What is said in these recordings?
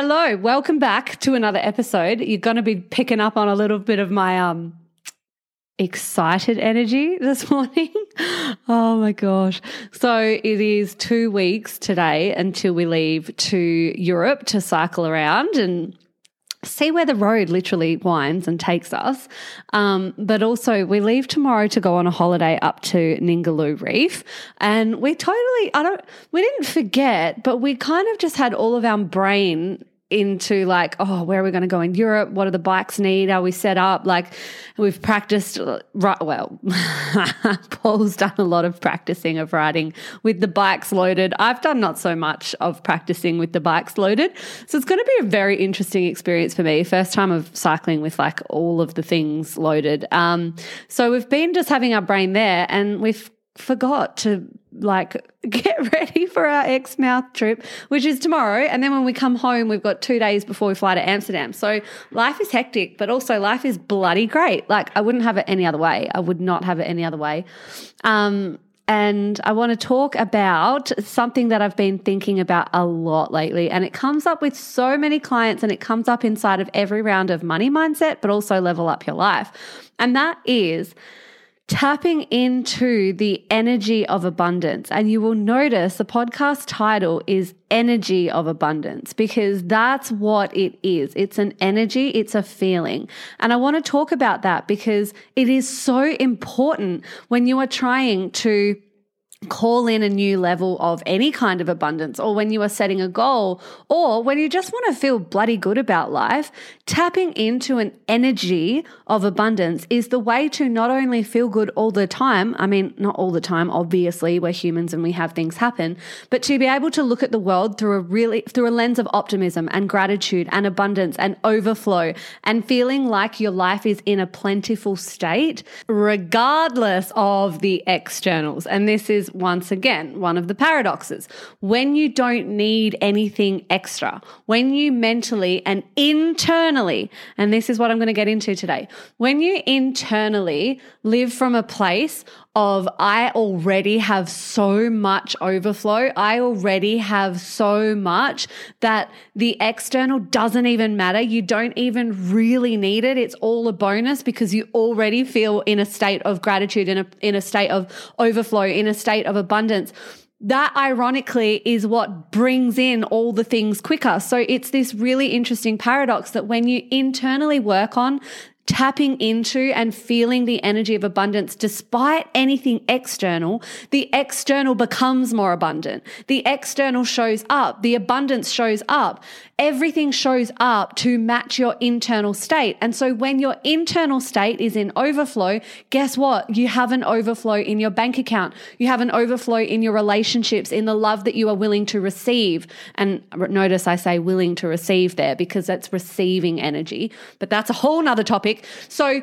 Hello, welcome back to another episode. You're going to be picking up on a little bit of my um excited energy this morning. oh my gosh. So it is 2 weeks today until we leave to Europe to cycle around and see where the road literally winds and takes us. Um, but also, we leave tomorrow to go on a holiday up to Ningaloo Reef. And we totally, I don't, we didn't forget, but we kind of just had all of our brain into like, oh, where are we going to go in Europe? What do the bikes need? Are we set up? Like, we've practiced, right? Well, Paul's done a lot of practicing of riding with the bikes loaded. I've done not so much of practicing with the bikes loaded. So it's going to be a very interesting experience for me. First time of cycling with like all of the things loaded. Um, so we've been just having our brain there and we've forgot to like get ready for our Exmouth trip, which is tomorrow. And then when we come home, we've got two days before we fly to Amsterdam. So life is hectic, but also life is bloody great. Like I wouldn't have it any other way. I would not have it any other way. Um, and I want to talk about something that I've been thinking about a lot lately. And it comes up with so many clients and it comes up inside of every round of money mindset, but also level up your life. And that is tapping into the energy of abundance. And you will notice the podcast title is Energy of Abundance because that's what it is. It's an energy, it's a feeling. And I want to talk about that because it is so important when you are trying to call in a new level of any kind of abundance, or when you are setting a goal, or when you just want to feel bloody good about life, tapping into an energy of abundance is the way to not only feel good all the time. I mean, not all the time, obviously, we're humans and we have things happen, but to be able to look at the world through a really, through a lens of optimism and gratitude and abundance and overflow and feeling like your life is in a plentiful state, regardless of the externals. And this is once again one of the paradoxes. When you don't need anything extra, when you mentally and internally, and this is what I'm going to get into today, when you internally live from a place of I already have so much overflow. I already have so much that the external doesn't even matter. You don't even really need it. It's all a bonus because you already feel in a state of gratitude, in a, in a state of overflow, in a state of abundance that ironically is what brings in all the things quicker. So it's this really interesting paradox that when you internally work on tapping into and feeling the energy of abundance despite anything external, the external becomes more abundant. The external shows up, the abundance shows up everything shows up to match your internal state. And so when your internal state is in overflow, guess what? You have an overflow in your bank account. You have an overflow in your relationships, in the love that you are willing to receive. And notice I say willing to receive there because that's receiving energy, but that's a whole nother topic. So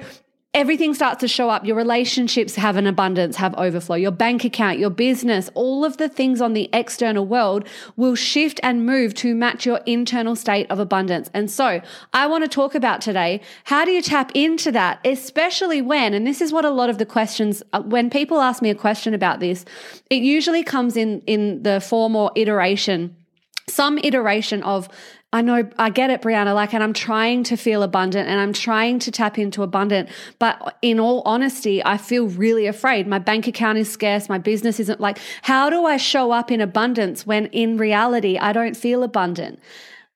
everything starts to show up. Your relationships have an abundance, have overflow. Your bank account, your business, all of the things on the external world will shift and move to match your internal state of abundance. And so I want to talk about today how do you tap into that, especially when, and this is what a lot of the questions, uh, when people ask me a question about this, it usually comes in, in the form or iteration some iteration of I know I get it, Brianna. Like, and I'm trying to feel abundant and I'm trying to tap into abundant. But in all honesty, I feel really afraid. My bank account is scarce. My business isn't like, how do I show up in abundance when in reality I don't feel abundant?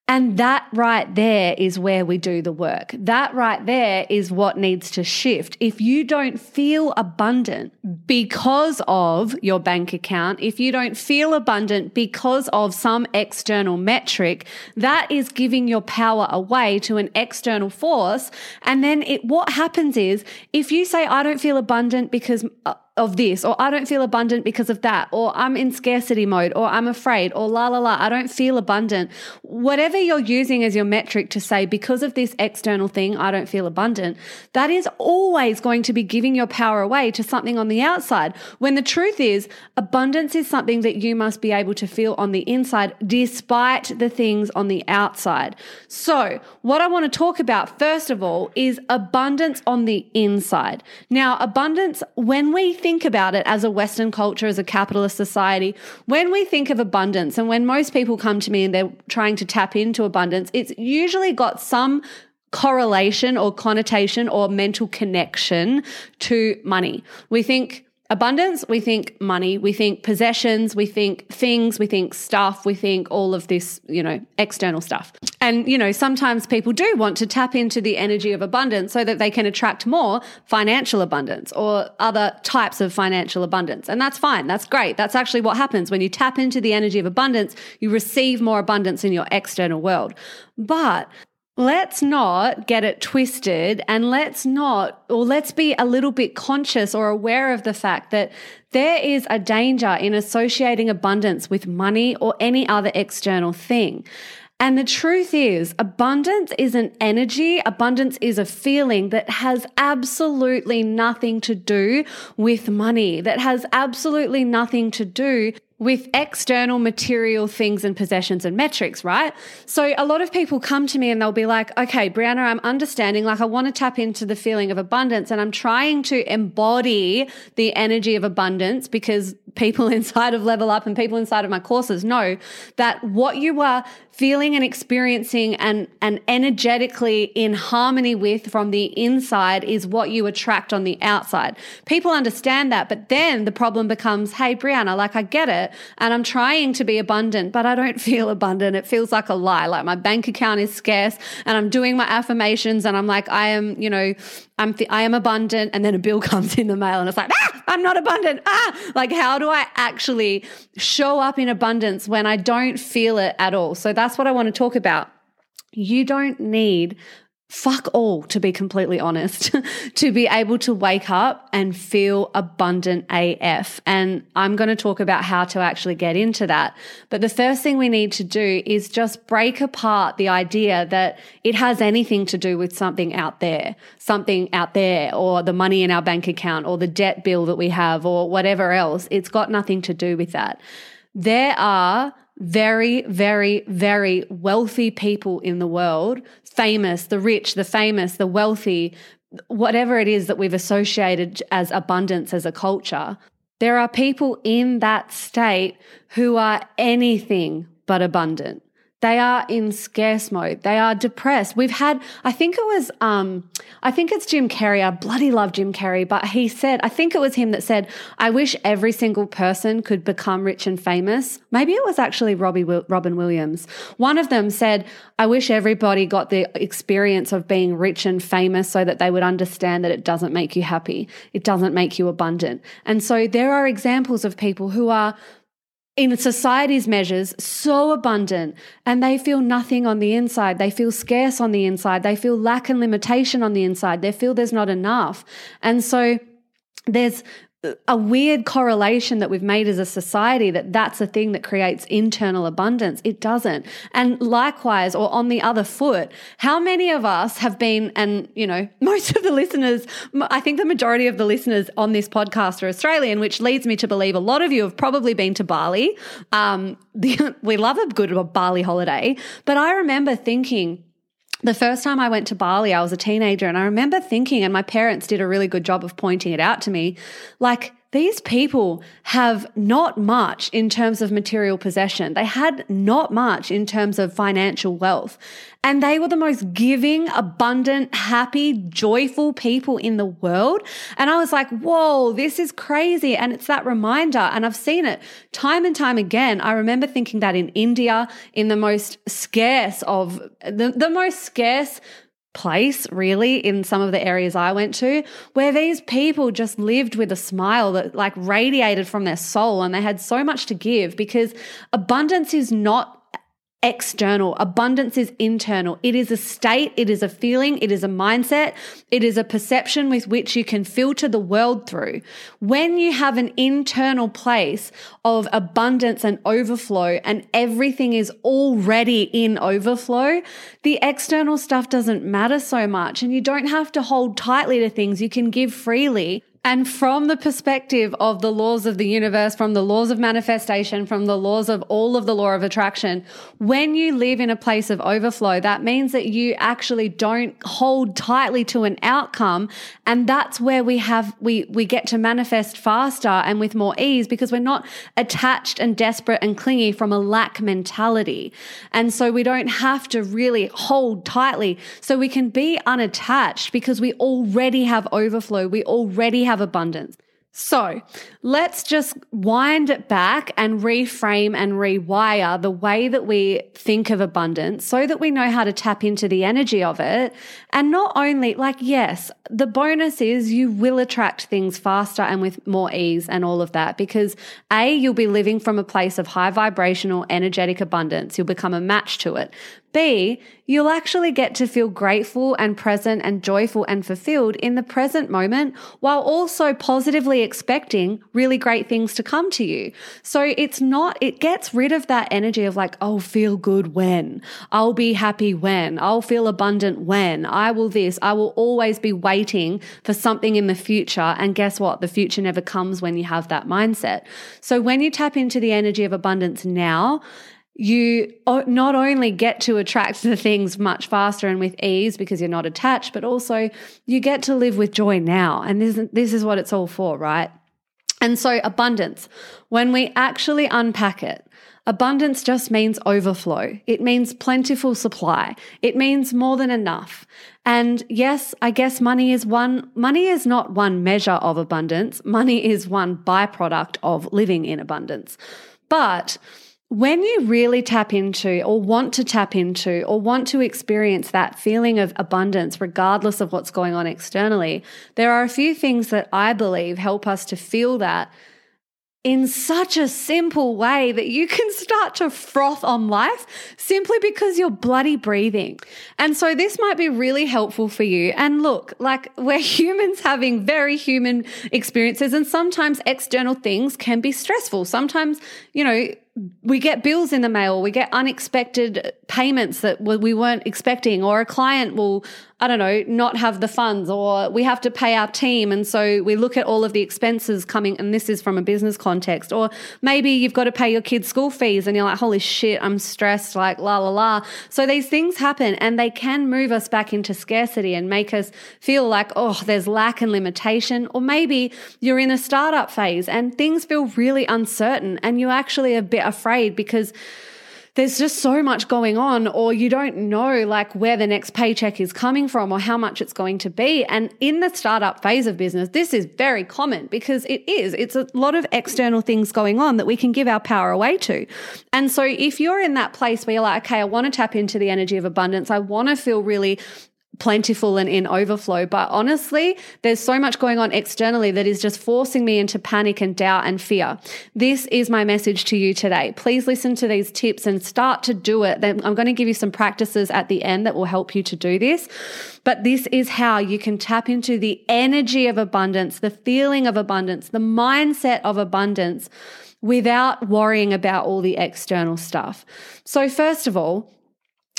And that right there is where we do the work. That right there is what needs to shift. If you don't feel abundant because of your bank account, if you don't feel abundant because of some external metric, that is giving your power away to an external force. And then it, what happens is if you say, I don't feel abundant because uh, of this, or I don't feel abundant because of that, or I'm in scarcity mode, or I'm afraid, or la la la, I don't feel abundant. Whatever you're using as your metric to say, because of this external thing, I don't feel abundant, that is always going to be giving your power away to something on the outside. When the truth is, abundance is something that you must be able to feel on the inside, despite the things on the outside. So, what I want to talk about, first of all, is abundance on the inside. Now, abundance, when we think think about it as a Western culture, as a capitalist society, when we think of abundance and when most people come to me and they're trying to tap into abundance, it's usually got some correlation or connotation or mental connection to money. We think abundance, we think money, we think possessions, we think things, we think stuff, we think all of this, you know, external stuff. And, you know, sometimes people do want to tap into the energy of abundance so that they can attract more financial abundance or other types of financial abundance. And that's fine. That's great. That's actually what happens when you tap into the energy of abundance, you receive more abundance in your external world. But let's not get it twisted and let's not, or let's be a little bit conscious or aware of the fact that there is a danger in associating abundance with money or any other external thing. And the truth is, abundance is an energy, abundance is a feeling that has absolutely nothing to do with money, that has absolutely nothing to do with external material things and possessions and metrics, right? So a lot of people come to me and they'll be like, okay, Brianna, I'm understanding, like I want to tap into the feeling of abundance and I'm trying to embody the energy of abundance because people inside of Level Up and people inside of my courses know that what you are feeling and experiencing and, and energetically in harmony with from the inside is what you attract on the outside. People understand that, but then the problem becomes, hey, Brianna, like I get it and I'm trying to be abundant, but I don't feel abundant. It feels like a lie. Like my bank account is scarce and I'm doing my affirmations and I'm like, I am, you know, I'm th- I am abundant, and then a bill comes in the mail, and it's like, ah, I'm not abundant. Ah, like how do I actually show up in abundance when I don't feel it at all? So that's what I want to talk about. You don't need fuck all, to be completely honest, to be able to wake up and feel abundant AF. And I'm going to talk about how to actually get into that. But the first thing we need to do is just break apart the idea that it has anything to do with something out there, something out there, or the money in our bank account, or the debt bill that we have, or whatever else. It's got nothing to do with that. There are very, very, very wealthy people in the world, famous, the rich, the famous, the wealthy, whatever it is that we've associated as abundance as a culture. There are people in that state who are anything but abundant. They are in scarce mode. They are depressed. We've had, I think it was, um, I think it's Jim Carrey. I bloody love Jim Carrey, but he said, I think it was him that said, I wish every single person could become rich and famous. Maybe it was actually Robbie, Robin Williams. One of them said, I wish everybody got the experience of being rich and famous so that they would understand that it doesn't make you happy. It doesn't make you abundant. And so there are examples of people who are in society's measures so abundant and they feel nothing on the inside. They feel scarce on the inside. They feel lack and limitation on the inside. They feel there's not enough. And so there's a weird correlation that we've made as a society that that's a thing that creates internal abundance. It doesn't. And likewise, or on the other foot, how many of us have been, and you know, most of the listeners, I think the majority of the listeners on this podcast are Australian, which leads me to believe a lot of you have probably been to Bali. Um, we love a good Bali holiday, but I remember thinking, the first time I went to Bali, I was a teenager, and I remember thinking, and my parents did a really good job of pointing it out to me like, these people have not much in terms of material possession. They had not much in terms of financial wealth. And they were the most giving, abundant, happy, joyful people in the world. And I was like, whoa, this is crazy. And it's that reminder. And I've seen it time and time again. I remember thinking that in India, in the most scarce of the, the most scarce place, really, in some of the areas I went to, where these people just lived with a smile that like radiated from their soul and they had so much to give because abundance is not external. Abundance is internal. It is a state, it is a feeling, it is a mindset, it is a perception with which you can filter the world through. When you have an internal place of abundance and overflow and everything is already in overflow, the external stuff doesn't matter so much and you don't have to hold tightly to things. You can give freely And from the perspective of the laws of the universe, from the laws of manifestation, from the laws of all of the law of attraction, when you live in a place of overflow, that means that you actually don't hold tightly to an outcome. And that's where we have, we, we get to manifest faster and with more ease because we're not attached and desperate and clingy from a lack mentality. And so we don't have to really hold tightly. So we can be unattached because we already have overflow. We already have abundance. So let's just wind it back and reframe and rewire the way that we think of abundance so that we know how to tap into the energy of it. And not only, like, yes, the bonus is you will attract things faster and with more ease and all of that because A, you'll be living from a place of high vibrational, energetic abundance. You'll become a match to it. B, you'll actually get to feel grateful and present and joyful and fulfilled in the present moment while also positively expecting really great things to come to you. So it's not, it gets rid of that energy of like, I'll feel good when, I'll be happy when, I'll feel abundant when, I will this, I will always be waiting for something in the future. And guess what? The future never comes when you have that mindset. So when you tap into the energy of abundance now, you not only get to attract the things much faster and with ease because you're not attached, but also you get to live with joy now. And this, this is what it's all for, right? And so, abundance, when we actually unpack it, abundance just means overflow. It means plentiful supply. It means more than enough. And yes, I guess money is one, money is not one measure of abundance. Money is one byproduct of living in abundance. But when you really tap into, or want to tap into, or want to experience that feeling of abundance, regardless of what's going on externally, there are a few things that I believe help us to feel that in such a simple way that you can start to froth on life simply because you're bloody breathing. And so this might be really helpful for you. And look, like we're humans having very human experiences and sometimes external things can be stressful. Sometimes, you know, we get bills in the mail, we get unexpected payments that we weren't expecting, or a client will I don't know, not have the funds or we have to pay our team. And so we look at all of the expenses coming, and this is from a business context. Or maybe you've got to pay your kids' school fees and you're like, holy shit, I'm stressed, like la la la. So these things happen and they can move us back into scarcity and make us feel like, oh, there's lack and limitation. Or maybe you're in a startup phase and things feel really uncertain and you're actually a bit afraid because there's just so much going on or you don't know like where the next paycheck is coming from or how much it's going to be. And in the startup phase of business this is very common because it is. It's a lot of external things going on that we can give our power away to. And so if you're in that place where you're like okay I want to tap into the energy of abundance. I want to feel really plentiful and in overflow. But honestly, there's so much going on externally that is just forcing me into panic and doubt and fear. This is my message to you today. Please listen to these tips and start to do it. Then I'm going to give you some practices at the end that will help you to do this. But this is how you can tap into the energy of abundance, the feeling of abundance, the mindset of abundance without worrying about all the external stuff. So first of all,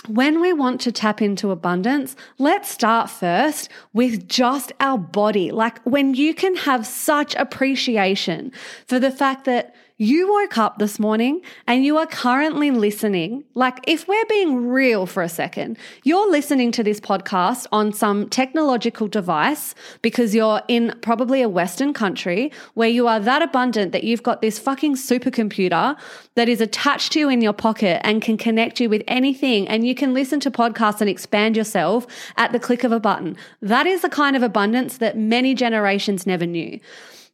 when we want to tap into abundance, let's start first with just our body. Like when you can have such appreciation for the fact that you woke up this morning and you are currently listening. Like, if we're being real for a second, you're listening to this podcast on some technological device because you're in probably a Western country where you are that abundant that you've got this fucking supercomputer that is attached to you in your pocket and can connect you with anything. And you can listen to podcasts and expand yourself at the click of a button. That is the kind of abundance that many generations never knew.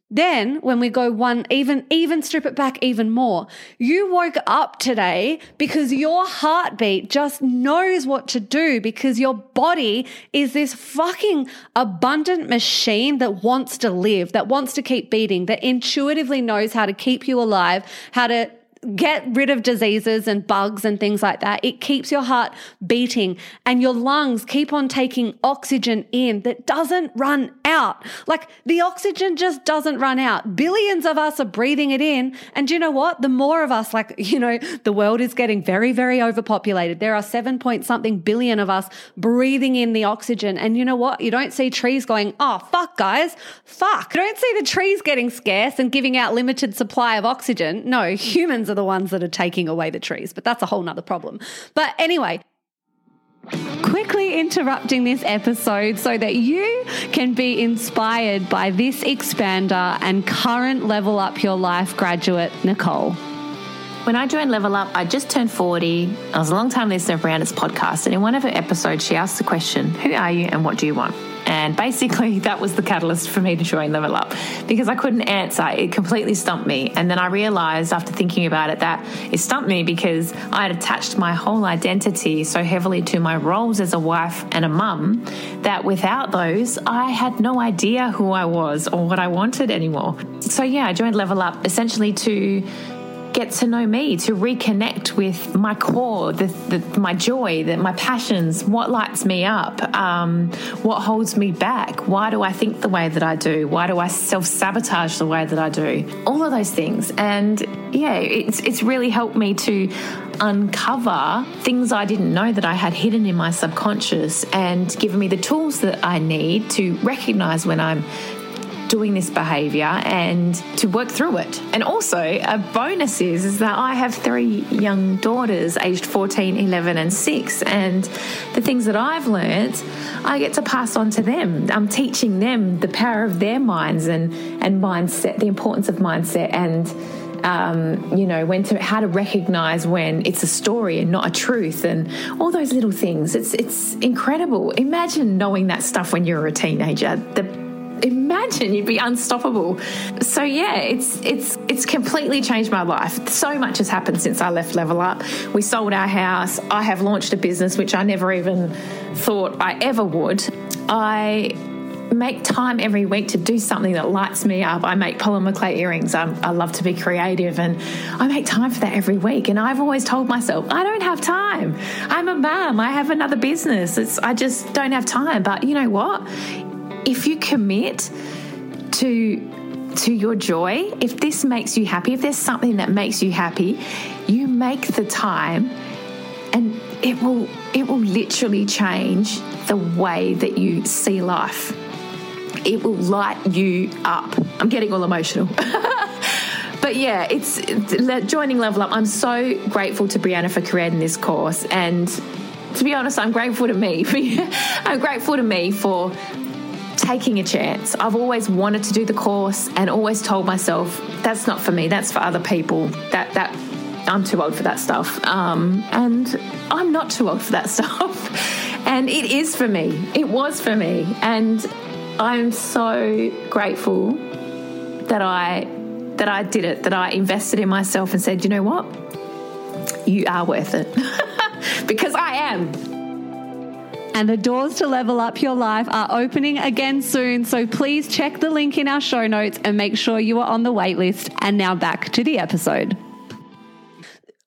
Then when we go one even even strip it back even more, you woke up today because your heartbeat just knows what to do because your body is this fucking abundant machine that wants to live, that wants to keep beating, that intuitively knows how to keep you alive, how to get rid of diseases and bugs and things like that. It keeps your heart beating and your lungs keep on taking oxygen in that doesn't run out. Like the oxygen just doesn't run out. Billions of us are breathing it in. And you know what? The more of us, like, you know, the world is getting very, very overpopulated. There are seven point something billion of us breathing in the oxygen. And you know what? You don't see trees going, oh, fuck, guys, fuck. You don't see the trees getting scarce and giving out limited supply of oxygen. No, humans are the ones that are taking away the trees, but that's a whole nother problem. But anyway, quickly interrupting this episode so that you can be inspired by this expander and current Level Up Your Life graduate, Nicole. When I joined Level Up, I just turned 40. I was a long time listener of Brianna's podcast, and in one of her episodes, she asked the question, Who are you and what do you want? And basically, that was the catalyst for me to join Level Up because I couldn't answer. It completely stumped me. And then I realized after thinking about it that it stumped me because I had attached my whole identity so heavily to my roles as a wife and a mum that without those, I had no idea who I was or what I wanted anymore. So, yeah, I joined Level Up essentially to get to know me, to reconnect with my core, the, the, my joy, the, my passions, what lights me up, um, what holds me back, why do I think the way that I do, why do I self sabotage the way that I do, all of those things. And yeah, it's, it's really helped me to uncover things I didn't know that I had hidden in my subconscious and given me the tools that I need to recognize when I'm doing this behavior and to work through it. And also, a bonus is, is that I have three young daughters aged 14, 11, and 6. And the things that I've learned, I get to pass on to them. I'm teaching them the power of their minds and, and mindset, the importance of mindset and um, you know, when to how to recognize when it's a story and not a truth, and all those little things. It's it's incredible. Imagine knowing that stuff when you're a teenager. The imagine you'd be unstoppable. So yeah, it's it's it's completely changed my life. So much has happened since I left Level Up. We sold our house. I have launched a business which I never even thought I ever would. I make time every week to do something that lights me up. I make polymer clay earrings. I'm, i love to be creative and I make time for that every week. And I've always told myself, I don't have time. I'm a mum. I have another business. It's, I just don't have time. But you know what? If you commit to to your joy, if this makes you happy, if there's something that makes you happy, you make the time and it will it will literally change the way that you see life. It will light you up. I'm getting all emotional. but yeah, it's, joining Level Up. I'm so grateful to Brianna for creating this course and to be honest, I'm grateful to me. I'm grateful to me for taking a chance. I've always wanted to do the course and always told myself that's not for me. That's for other people. That that I'm too old for that stuff. Um, and I'm not too old for that stuff. and it is for me. It was for me. And I'm so grateful that I that I did it. That I invested in myself and said, you know what, you are worth it because I am and the doors to level up your life are opening again soon. So please check the link in our show notes and make sure you are on the waitlist. And now back to the episode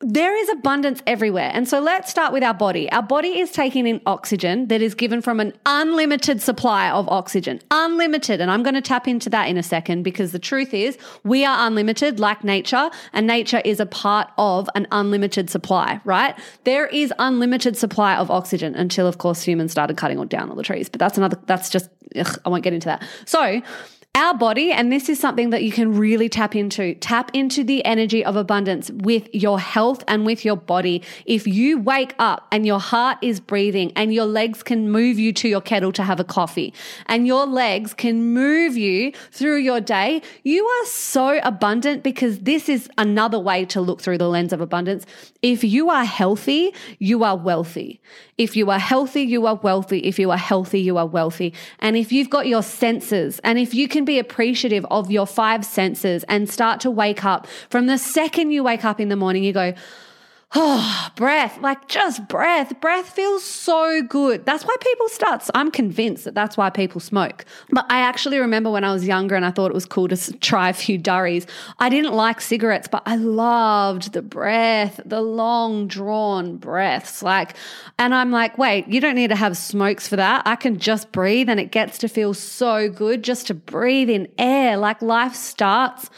there is abundance everywhere. And so let's start with our body. Our body is taking in oxygen that is given from an unlimited supply of oxygen. Unlimited. And I'm going to tap into that in a second because the truth is we are unlimited like nature and nature is a part of an unlimited supply, right? There is unlimited supply of oxygen until of course humans started cutting down all the trees. But that's another, that's just, ugh, I won't get into that. So our body, and this is something that you can really tap into, tap into the energy of abundance with your health and with your body. If you wake up and your heart is breathing and your legs can move you to your kettle to have a coffee and your legs can move you through your day, you are so abundant because this is another way to look through the lens of abundance. If you are healthy, you are wealthy. If you are healthy, you are wealthy. If you are healthy, you are wealthy. And if you've got your senses and if you can be appreciative of your five senses and start to wake up. From the second you wake up in the morning, you go, Oh, breath, like just breath. Breath feels so good. That's why people start. I'm convinced that that's why people smoke. But I actually remember when I was younger and I thought it was cool to try a few durries. I didn't like cigarettes, but I loved the breath, the long drawn breaths. Like, and I'm like, wait, you don't need to have smokes for that. I can just breathe and it gets to feel so good just to breathe in air. Like life starts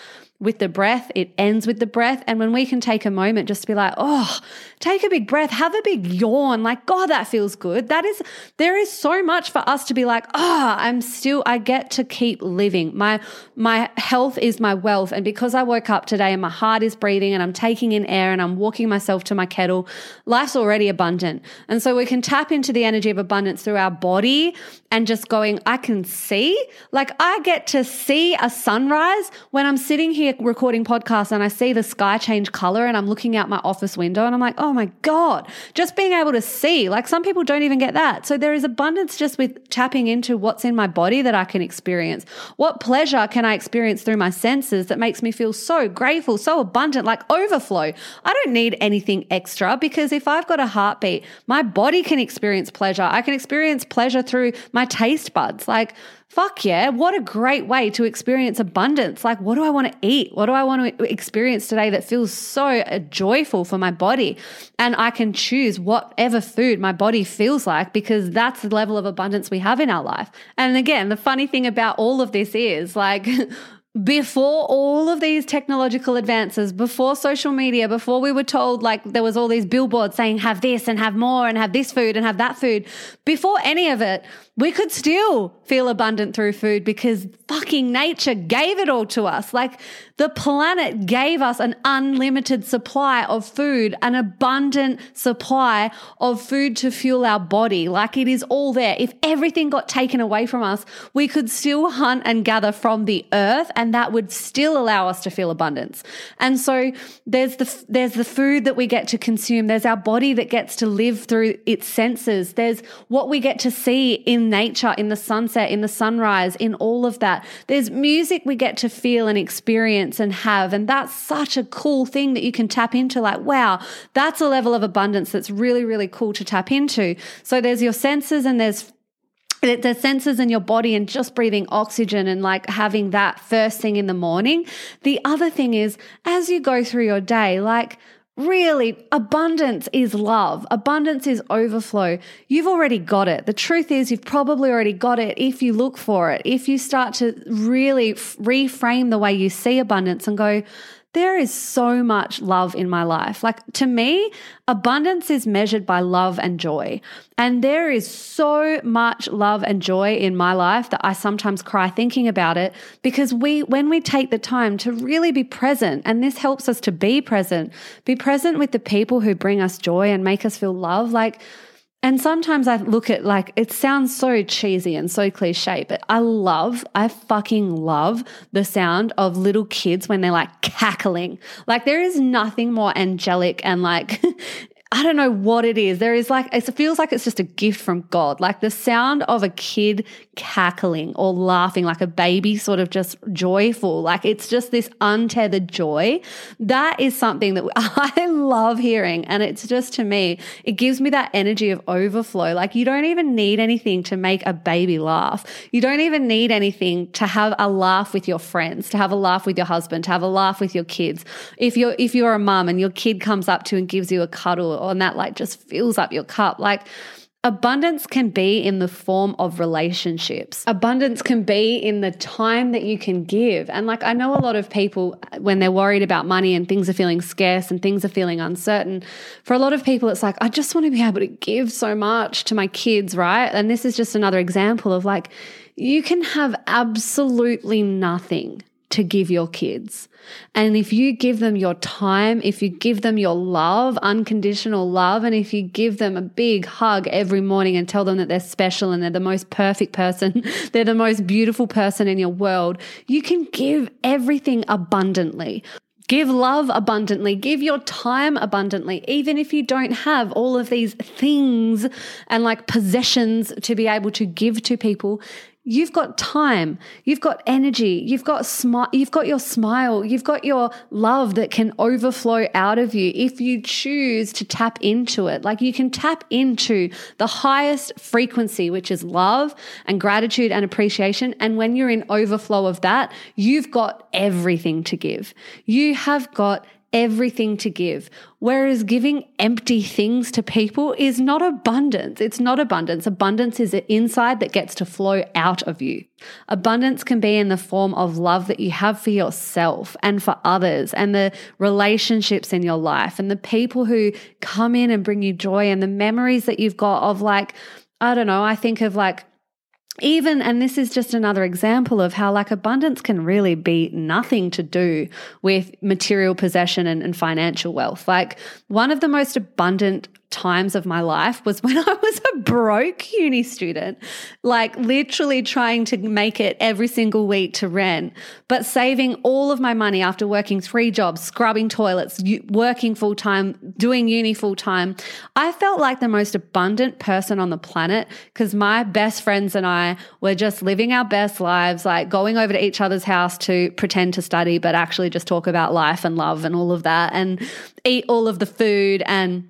with the breath, it ends with the breath. And when we can take a moment just to be like, oh, take a big breath, have a big yawn, like, God, that feels good. That is, there is so much for us to be like, oh, I'm still, I get to keep living. My, my health is my wealth. And because I woke up today and my heart is breathing and I'm taking in air and I'm walking myself to my kettle, life's already abundant. And so we can tap into the energy of abundance through our body and just going, I can see, like, I get to see a sunrise when I'm sitting here recording podcasts and I see the sky change color and I'm looking out my office window and I'm like, oh my God, just being able to see. Like some people don't even get that. So there is abundance just with tapping into what's in my body that I can experience. What pleasure can I experience through my senses that makes me feel so grateful, so abundant, like overflow? I don't need anything extra because if I've got a heartbeat, my body can experience pleasure. I can experience pleasure through my taste buds. Like, fuck yeah, what a great way to experience abundance. Like, what do I want to eat? What do I want to experience today that feels so uh, joyful for my body? And I can choose whatever food my body feels like because that's the level of abundance we have in our life. And again, the funny thing about all of this is like, before all of these technological advances, before social media, before we were told like there was all these billboards saying have this and have more and have this food and have that food, before any of it, we could still feel abundant through food because fucking nature gave it all to us. Like the planet gave us an unlimited supply of food, an abundant supply of food to fuel our body. Like it is all there. If everything got taken away from us, we could still hunt and gather from the earth and that would still allow us to feel abundance. And so there's the, there's the food that we get to consume. There's our body that gets to live through its senses. There's what we get to see in nature, in the sunset, in the sunrise, in all of that. There's music we get to feel and experience and have. And that's such a cool thing that you can tap into. Like, wow, that's a level of abundance that's really, really cool to tap into. So there's your senses and there's the senses in your body and just breathing oxygen and like having that first thing in the morning. The other thing is as you go through your day, like Really, abundance is love. Abundance is overflow. You've already got it. The truth is, you've probably already got it if you look for it. If you start to really reframe the way you see abundance and go, there is so much love in my life. Like to me, abundance is measured by love and joy. And there is so much love and joy in my life that I sometimes cry thinking about it because we, when we take the time to really be present, and this helps us to be present, be present with the people who bring us joy and make us feel love. Like, and sometimes I look at like, it sounds so cheesy and so cliche, but I love, I fucking love the sound of little kids when they're like cackling. Like there is nothing more angelic and like I don't know what it is. There is like, it feels like it's just a gift from God. Like the sound of a kid cackling or laughing, like a baby, sort of just joyful. Like it's just this untethered joy. That is something that I love hearing. And it's just to me, it gives me that energy of overflow. Like you don't even need anything to make a baby laugh. You don't even need anything to have a laugh with your friends, to have a laugh with your husband, to have a laugh with your kids. If you're, if you're a mum and your kid comes up to you and gives you a cuddle and that like just fills up your cup. Like abundance can be in the form of relationships. Abundance can be in the time that you can give. And like I know a lot of people when they're worried about money and things are feeling scarce and things are feeling uncertain, for a lot of people it's like I just want to be able to give so much to my kids, right? And this is just another example of like you can have absolutely nothing to give your kids. And if you give them your time, if you give them your love, unconditional love, and if you give them a big hug every morning and tell them that they're special and they're the most perfect person, they're the most beautiful person in your world, you can give everything abundantly. Give love abundantly. Give your time abundantly. Even if you don't have all of these things and like possessions to be able to give to people, You've got time, you've got energy, you've got smile, you've got your smile, you've got your love that can overflow out of you if you choose to tap into it. Like you can tap into the highest frequency, which is love and gratitude and appreciation. And when you're in overflow of that, you've got everything to give. You have got everything to give. Whereas giving empty things to people is not abundance. It's not abundance. Abundance is an inside that gets to flow out of you. Abundance can be in the form of love that you have for yourself and for others and the relationships in your life and the people who come in and bring you joy and the memories that you've got of like, I don't know, I think of like, even, and this is just another example of how like abundance can really be nothing to do with material possession and, and financial wealth. Like one of the most abundant times of my life was when I was a broke uni student, like literally trying to make it every single week to rent, but saving all of my money after working three jobs, scrubbing toilets, working full time, doing uni full time. I felt like the most abundant person on the planet because my best friends and I were just living our best lives, like going over to each other's house to pretend to study, but actually just talk about life and love and all of that and eat all of the food and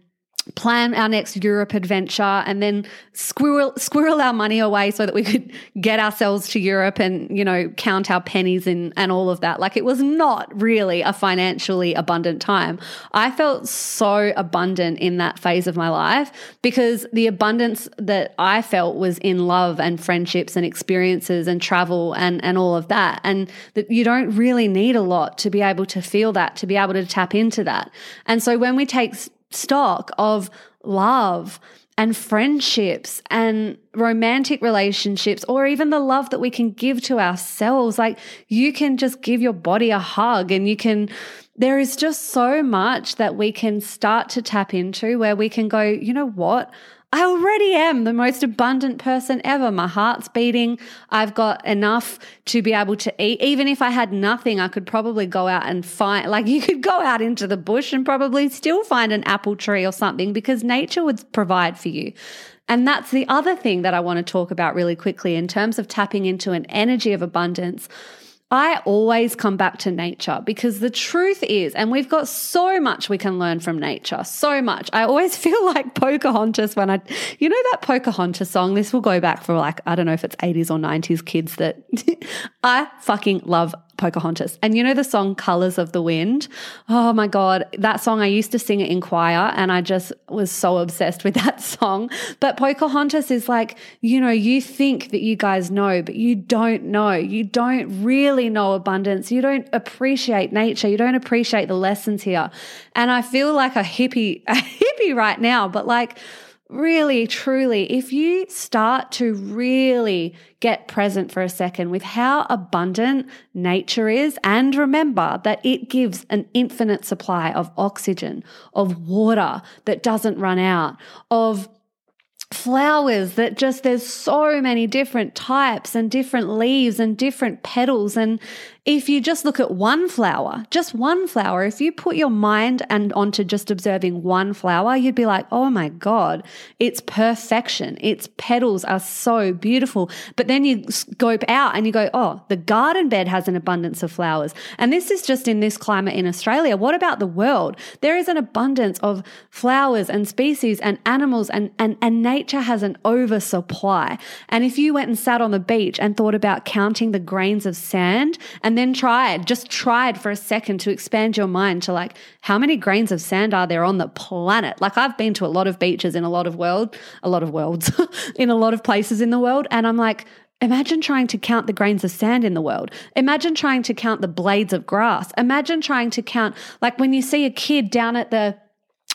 plan our next Europe adventure and then squirrel squirrel our money away so that we could get ourselves to Europe and you know count our pennies and and all of that. Like it was not really a financially abundant time. I felt so abundant in that phase of my life because the abundance that i felt was in love and friendships and experiences and travel and and all of that. And that you don't really need a lot to be able to feel that to be able to tap into that. And so when we take stock of love and friendships and romantic relationships or even the love that we can give to ourselves. Like you can just give your body a hug and you can, there is just so much that we can start to tap into where we can go, you know what? I already am the most abundant person ever. My heart's beating. I've got enough to be able to eat. Even if I had nothing, I could probably go out and find, like, you could go out into the bush and probably still find an apple tree or something because nature would provide for you. And that's the other thing that I want to talk about really quickly in terms of tapping into an energy of abundance. I always come back to nature because the truth is, and we've got so much we can learn from nature, so much. I always feel like Pocahontas when I, you know, that Pocahontas song. This will go back for like, I don't know if it's 80s or 90s kids that I fucking love Pocahontas. And you know the song Colors of the Wind? Oh my God, that song, I used to sing it in choir and I just was so obsessed with that song. But Pocahontas is like, you know, you think that you guys know, but you don't know. You don't really know abundance. You don't appreciate nature. You don't appreciate the lessons here. And I feel like a hippie, a hippie right now, but like, really, truly, if you start to really get present for a second with how abundant nature is, and remember that it gives an infinite supply of oxygen, of water that doesn't run out, of flowers that just there's so many different types and different leaves and different petals and if you just look at one flower, just one flower, if you put your mind and onto just observing one flower, you'd be like, oh my God, it's perfection. Its petals are so beautiful. But then you scope out and you go, oh, the garden bed has an abundance of flowers. And this is just in this climate in Australia. What about the world? There is an abundance of flowers and species and animals and, and, and nature has an oversupply. And if you went and sat on the beach and thought about counting the grains of sand and and then tried, just tried for a second to expand your mind to like, how many grains of sand are there on the planet? Like I've been to a lot of beaches in a lot of world, a lot of worlds, in a lot of places in the world. And I'm like, Imagine trying to count the grains of sand in the world. Imagine trying to count the blades of grass. Imagine trying to count, like when you see a kid down at the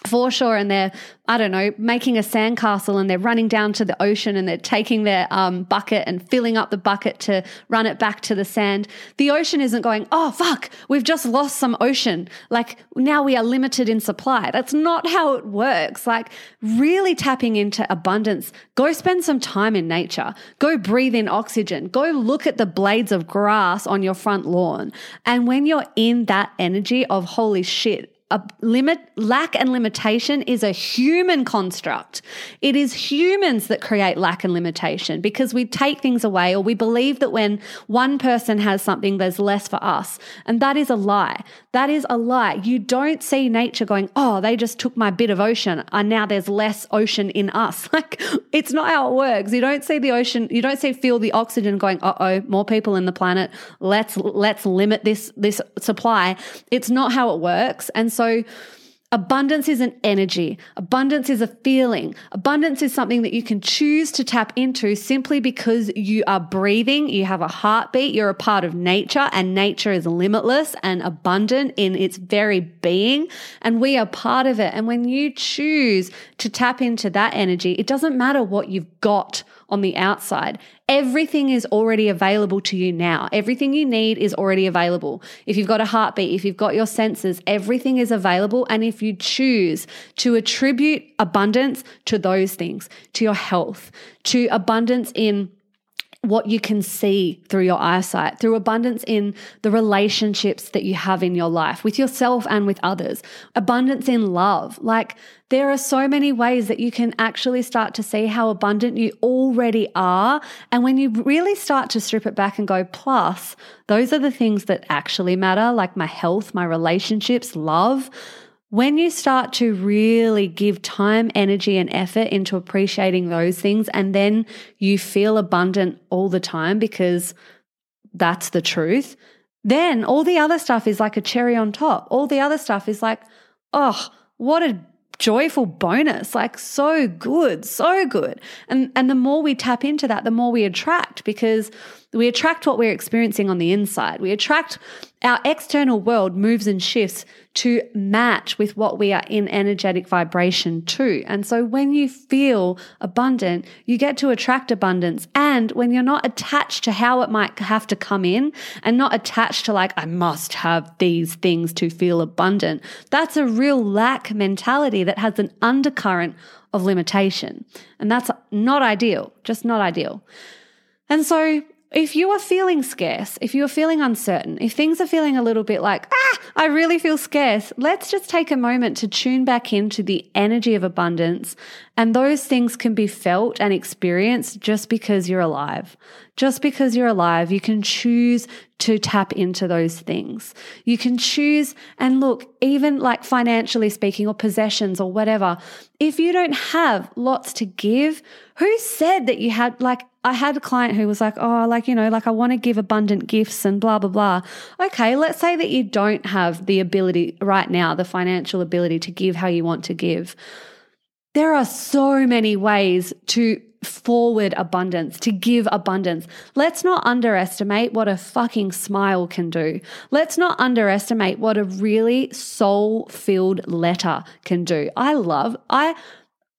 foreshore and they're I don't know, making a sandcastle and they're running down to the ocean and they're taking their um, bucket and filling up the bucket to run it back to the sand. The ocean isn't going, oh, fuck, we've just lost some ocean. Like now we are limited in supply. That's not how it works. Like really tapping into abundance. Go spend some time in nature. Go breathe in oxygen. Go look at the blades of grass on your front lawn. And when you're in that energy of holy shit, a limit lack and limitation is a human construct. It is humans that create lack and limitation because we take things away or we believe that when one person has something there's less for us. And that is a lie. That is a lie. You don't see nature going oh they just took my bit of ocean and now there's less ocean in us. Like it's not how it works. You don't see the ocean you don't see feel the oxygen going uh-oh more people in the planet. Let's let's limit this this supply. It's not how it works. And so, abundance is an energy, abundance is a feeling, abundance is something that you can choose to tap into simply because you are breathing, you have a heartbeat, you're a part of nature, and nature is limitless and abundant in its very being. And we are part of it. And when you choose to tap into that energy, it doesn't matter what you've got on the outside. Everything is already available to you now. Everything you need is already available. If you've got a heartbeat, if you've got your senses, everything is available. And if you choose to attribute abundance to those things, to your health, to abundance in what you can see through your eyesight, through abundance in the relationships that you have in your life with yourself and with others, abundance in love. Like there are so many ways that you can actually start to see how abundant you already are. And when you really start to strip it back and go, plus, those are the things that actually matter, like my health, my relationships, love when you start to really give time, energy, and effort into appreciating those things, and then you feel abundant all the time because that's the truth, then all the other stuff is like a cherry on top. All the other stuff is like, oh, what a joyful bonus like so good so good. And and the more we tap into that the more we attract because we attract what we're experiencing on the inside. We attract our external world moves and shifts to match with what we are in energetic vibration to. And so when you feel abundant, you get to attract abundance. And when you're not attached to how it might have to come in and not attached to like, I must have these things to feel abundant, that's a real lack mentality that has an undercurrent of limitation. And that's not ideal, just not ideal. And so if you are feeling scarce, if you're feeling uncertain, if things are feeling a little bit like, ah, I really feel scarce, let's just take a moment to tune back into the energy of abundance. And those things can be felt and experienced just because you're alive. Just because you're alive, you can choose to tap into those things. You can choose and look, even like financially speaking or possessions or whatever, if you don't have lots to give, who said that you had like I had a client who was like, oh, like, you know, like I want to give abundant gifts and blah, blah, blah. Okay, let's say that you don't have the ability right now, the financial ability to give how you want to give. There are so many ways to forward abundance, to give abundance. Let's not underestimate what a fucking smile can do. Let's not underestimate what a really soul filled letter can do. I love, I,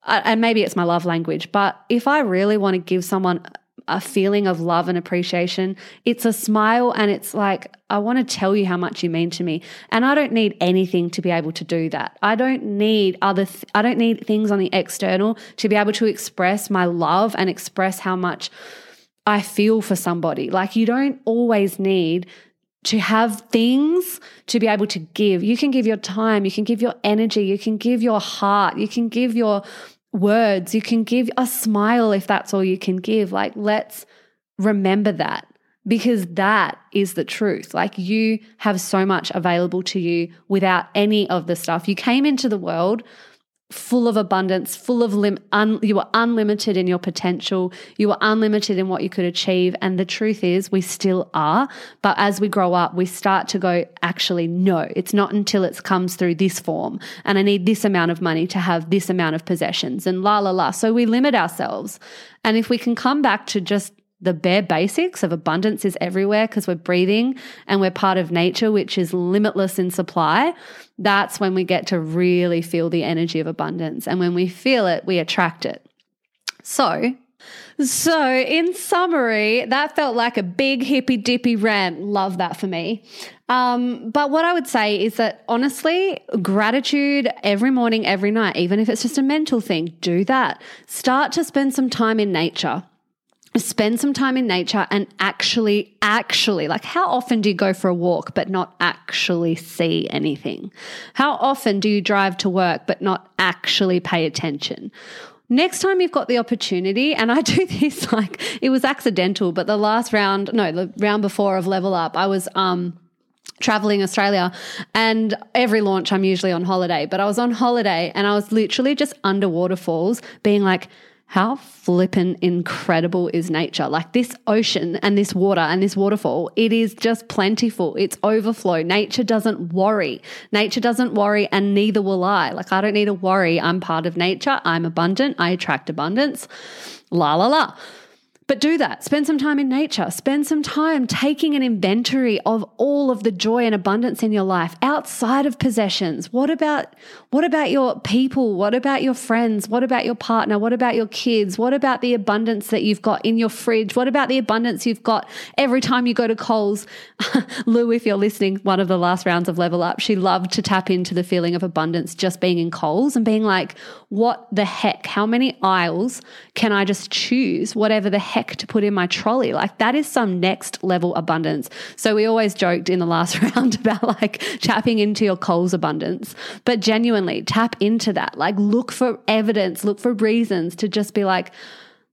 and maybe it's my love language, but if I really want to give someone a feeling of love and appreciation, it's a smile and it's like, I want to tell you how much you mean to me. And I don't need anything to be able to do that. I don't need other, th- I don't need things on the external to be able to express my love and express how much I feel for somebody. Like you don't always need to have things to be able to give. You can give your time, you can give your energy, you can give your heart, you can give your words. You can give a smile if that's all you can give. Like, let's remember that because that is the truth. Like, you have so much available to you without any of the stuff. You came into the world full of abundance, full of lim- un- you were unlimited in your potential, you were unlimited in what you could achieve, and the truth is we still are. But as we grow up, we start to go, actually, no, it's not until it comes through this form, and I need this amount of money to have this amount of possessions, and la la la. So we limit ourselves, and if we can come back to just the bare basics of abundance is everywhere because we're breathing and we're part of nature, which is limitless in supply. That's when we get to really feel the energy of abundance. And when we feel it, we attract it. So, so in summary, that felt like a big hippy dippy rant. Love that for me. Um, but what I would say is that honestly, gratitude every morning, every night, even if it's just a mental thing, do that. Start to spend some time in nature spend some time in nature and actually, actually, like how often do you go for a walk but not actually see anything? How often do you drive to work but not actually pay attention? Next time you've got the opportunity, and I do this like it was accidental, but the last round, no, the round before of Level Up, I was, um, traveling Australia and every launch I'm usually on holiday, but I was on holiday and I was literally just under waterfalls being like, how flippin' incredible is nature? Like this ocean and this water and this waterfall, it is just plentiful. It's overflow. Nature doesn't worry. Nature doesn't worry, and neither will I. Like, I don't need to worry. I'm part of nature. I'm abundant. I attract abundance. La la la. But do that. Spend some time in nature. Spend some time taking an inventory of all of the joy and abundance in your life outside of possessions. What about what about your people? What about your friends? What about your partner? What about your kids? What about the abundance that you've got in your fridge? What about the abundance you've got every time you go to Coles? Lou, if you're listening, one of the last rounds of Level Up, she loved to tap into the feeling of abundance just being in Coles and being like, what the heck? How many aisles can I just choose? Whatever the heck heck to put in my trolley. Like that is some next level abundance. So we always joked in the last round about like tapping into your Coles abundance, but genuinely tap into that. Like look for evidence, look for reasons to just be like,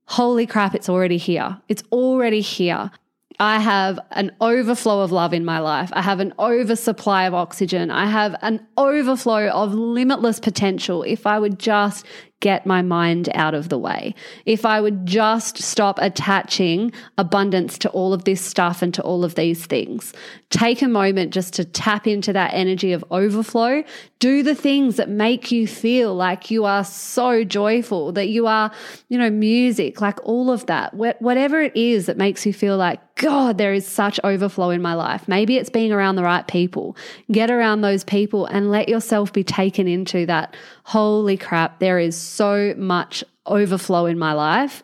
holy crap, it's already here. It's already here. I have an overflow of love in my life. I have an oversupply of oxygen. I have an overflow of limitless potential if I would just get my mind out of the way. If I would just stop attaching abundance to all of this stuff and to all of these things, take a moment just to tap into that energy of overflow. Do the things that make you feel like you are so joyful, that you are, you know, music, like all of that. Whatever it is that makes you feel like, God, there is such overflow in my life. Maybe it's being around the right people. Get around those people and let yourself be taken into that. Holy crap, there is so much overflow in my life.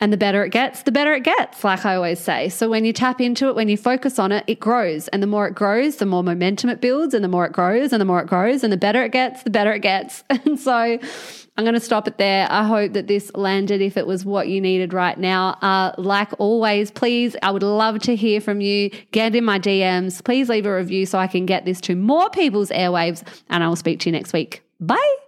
And the better it gets, the better it gets, like I always say. So when you tap into it, when you focus on it, it grows. And the more it grows, the more momentum it builds, and the more it grows, and the more it grows, and the better it gets, the better it gets. And so I'm going to stop it there. I hope that this landed if it was what you needed right now. Uh, like always, please, I would love to hear from you. Get in my DMs. Please leave a review so I can get this to more people's airwaves, and I will speak to you next week. Bye.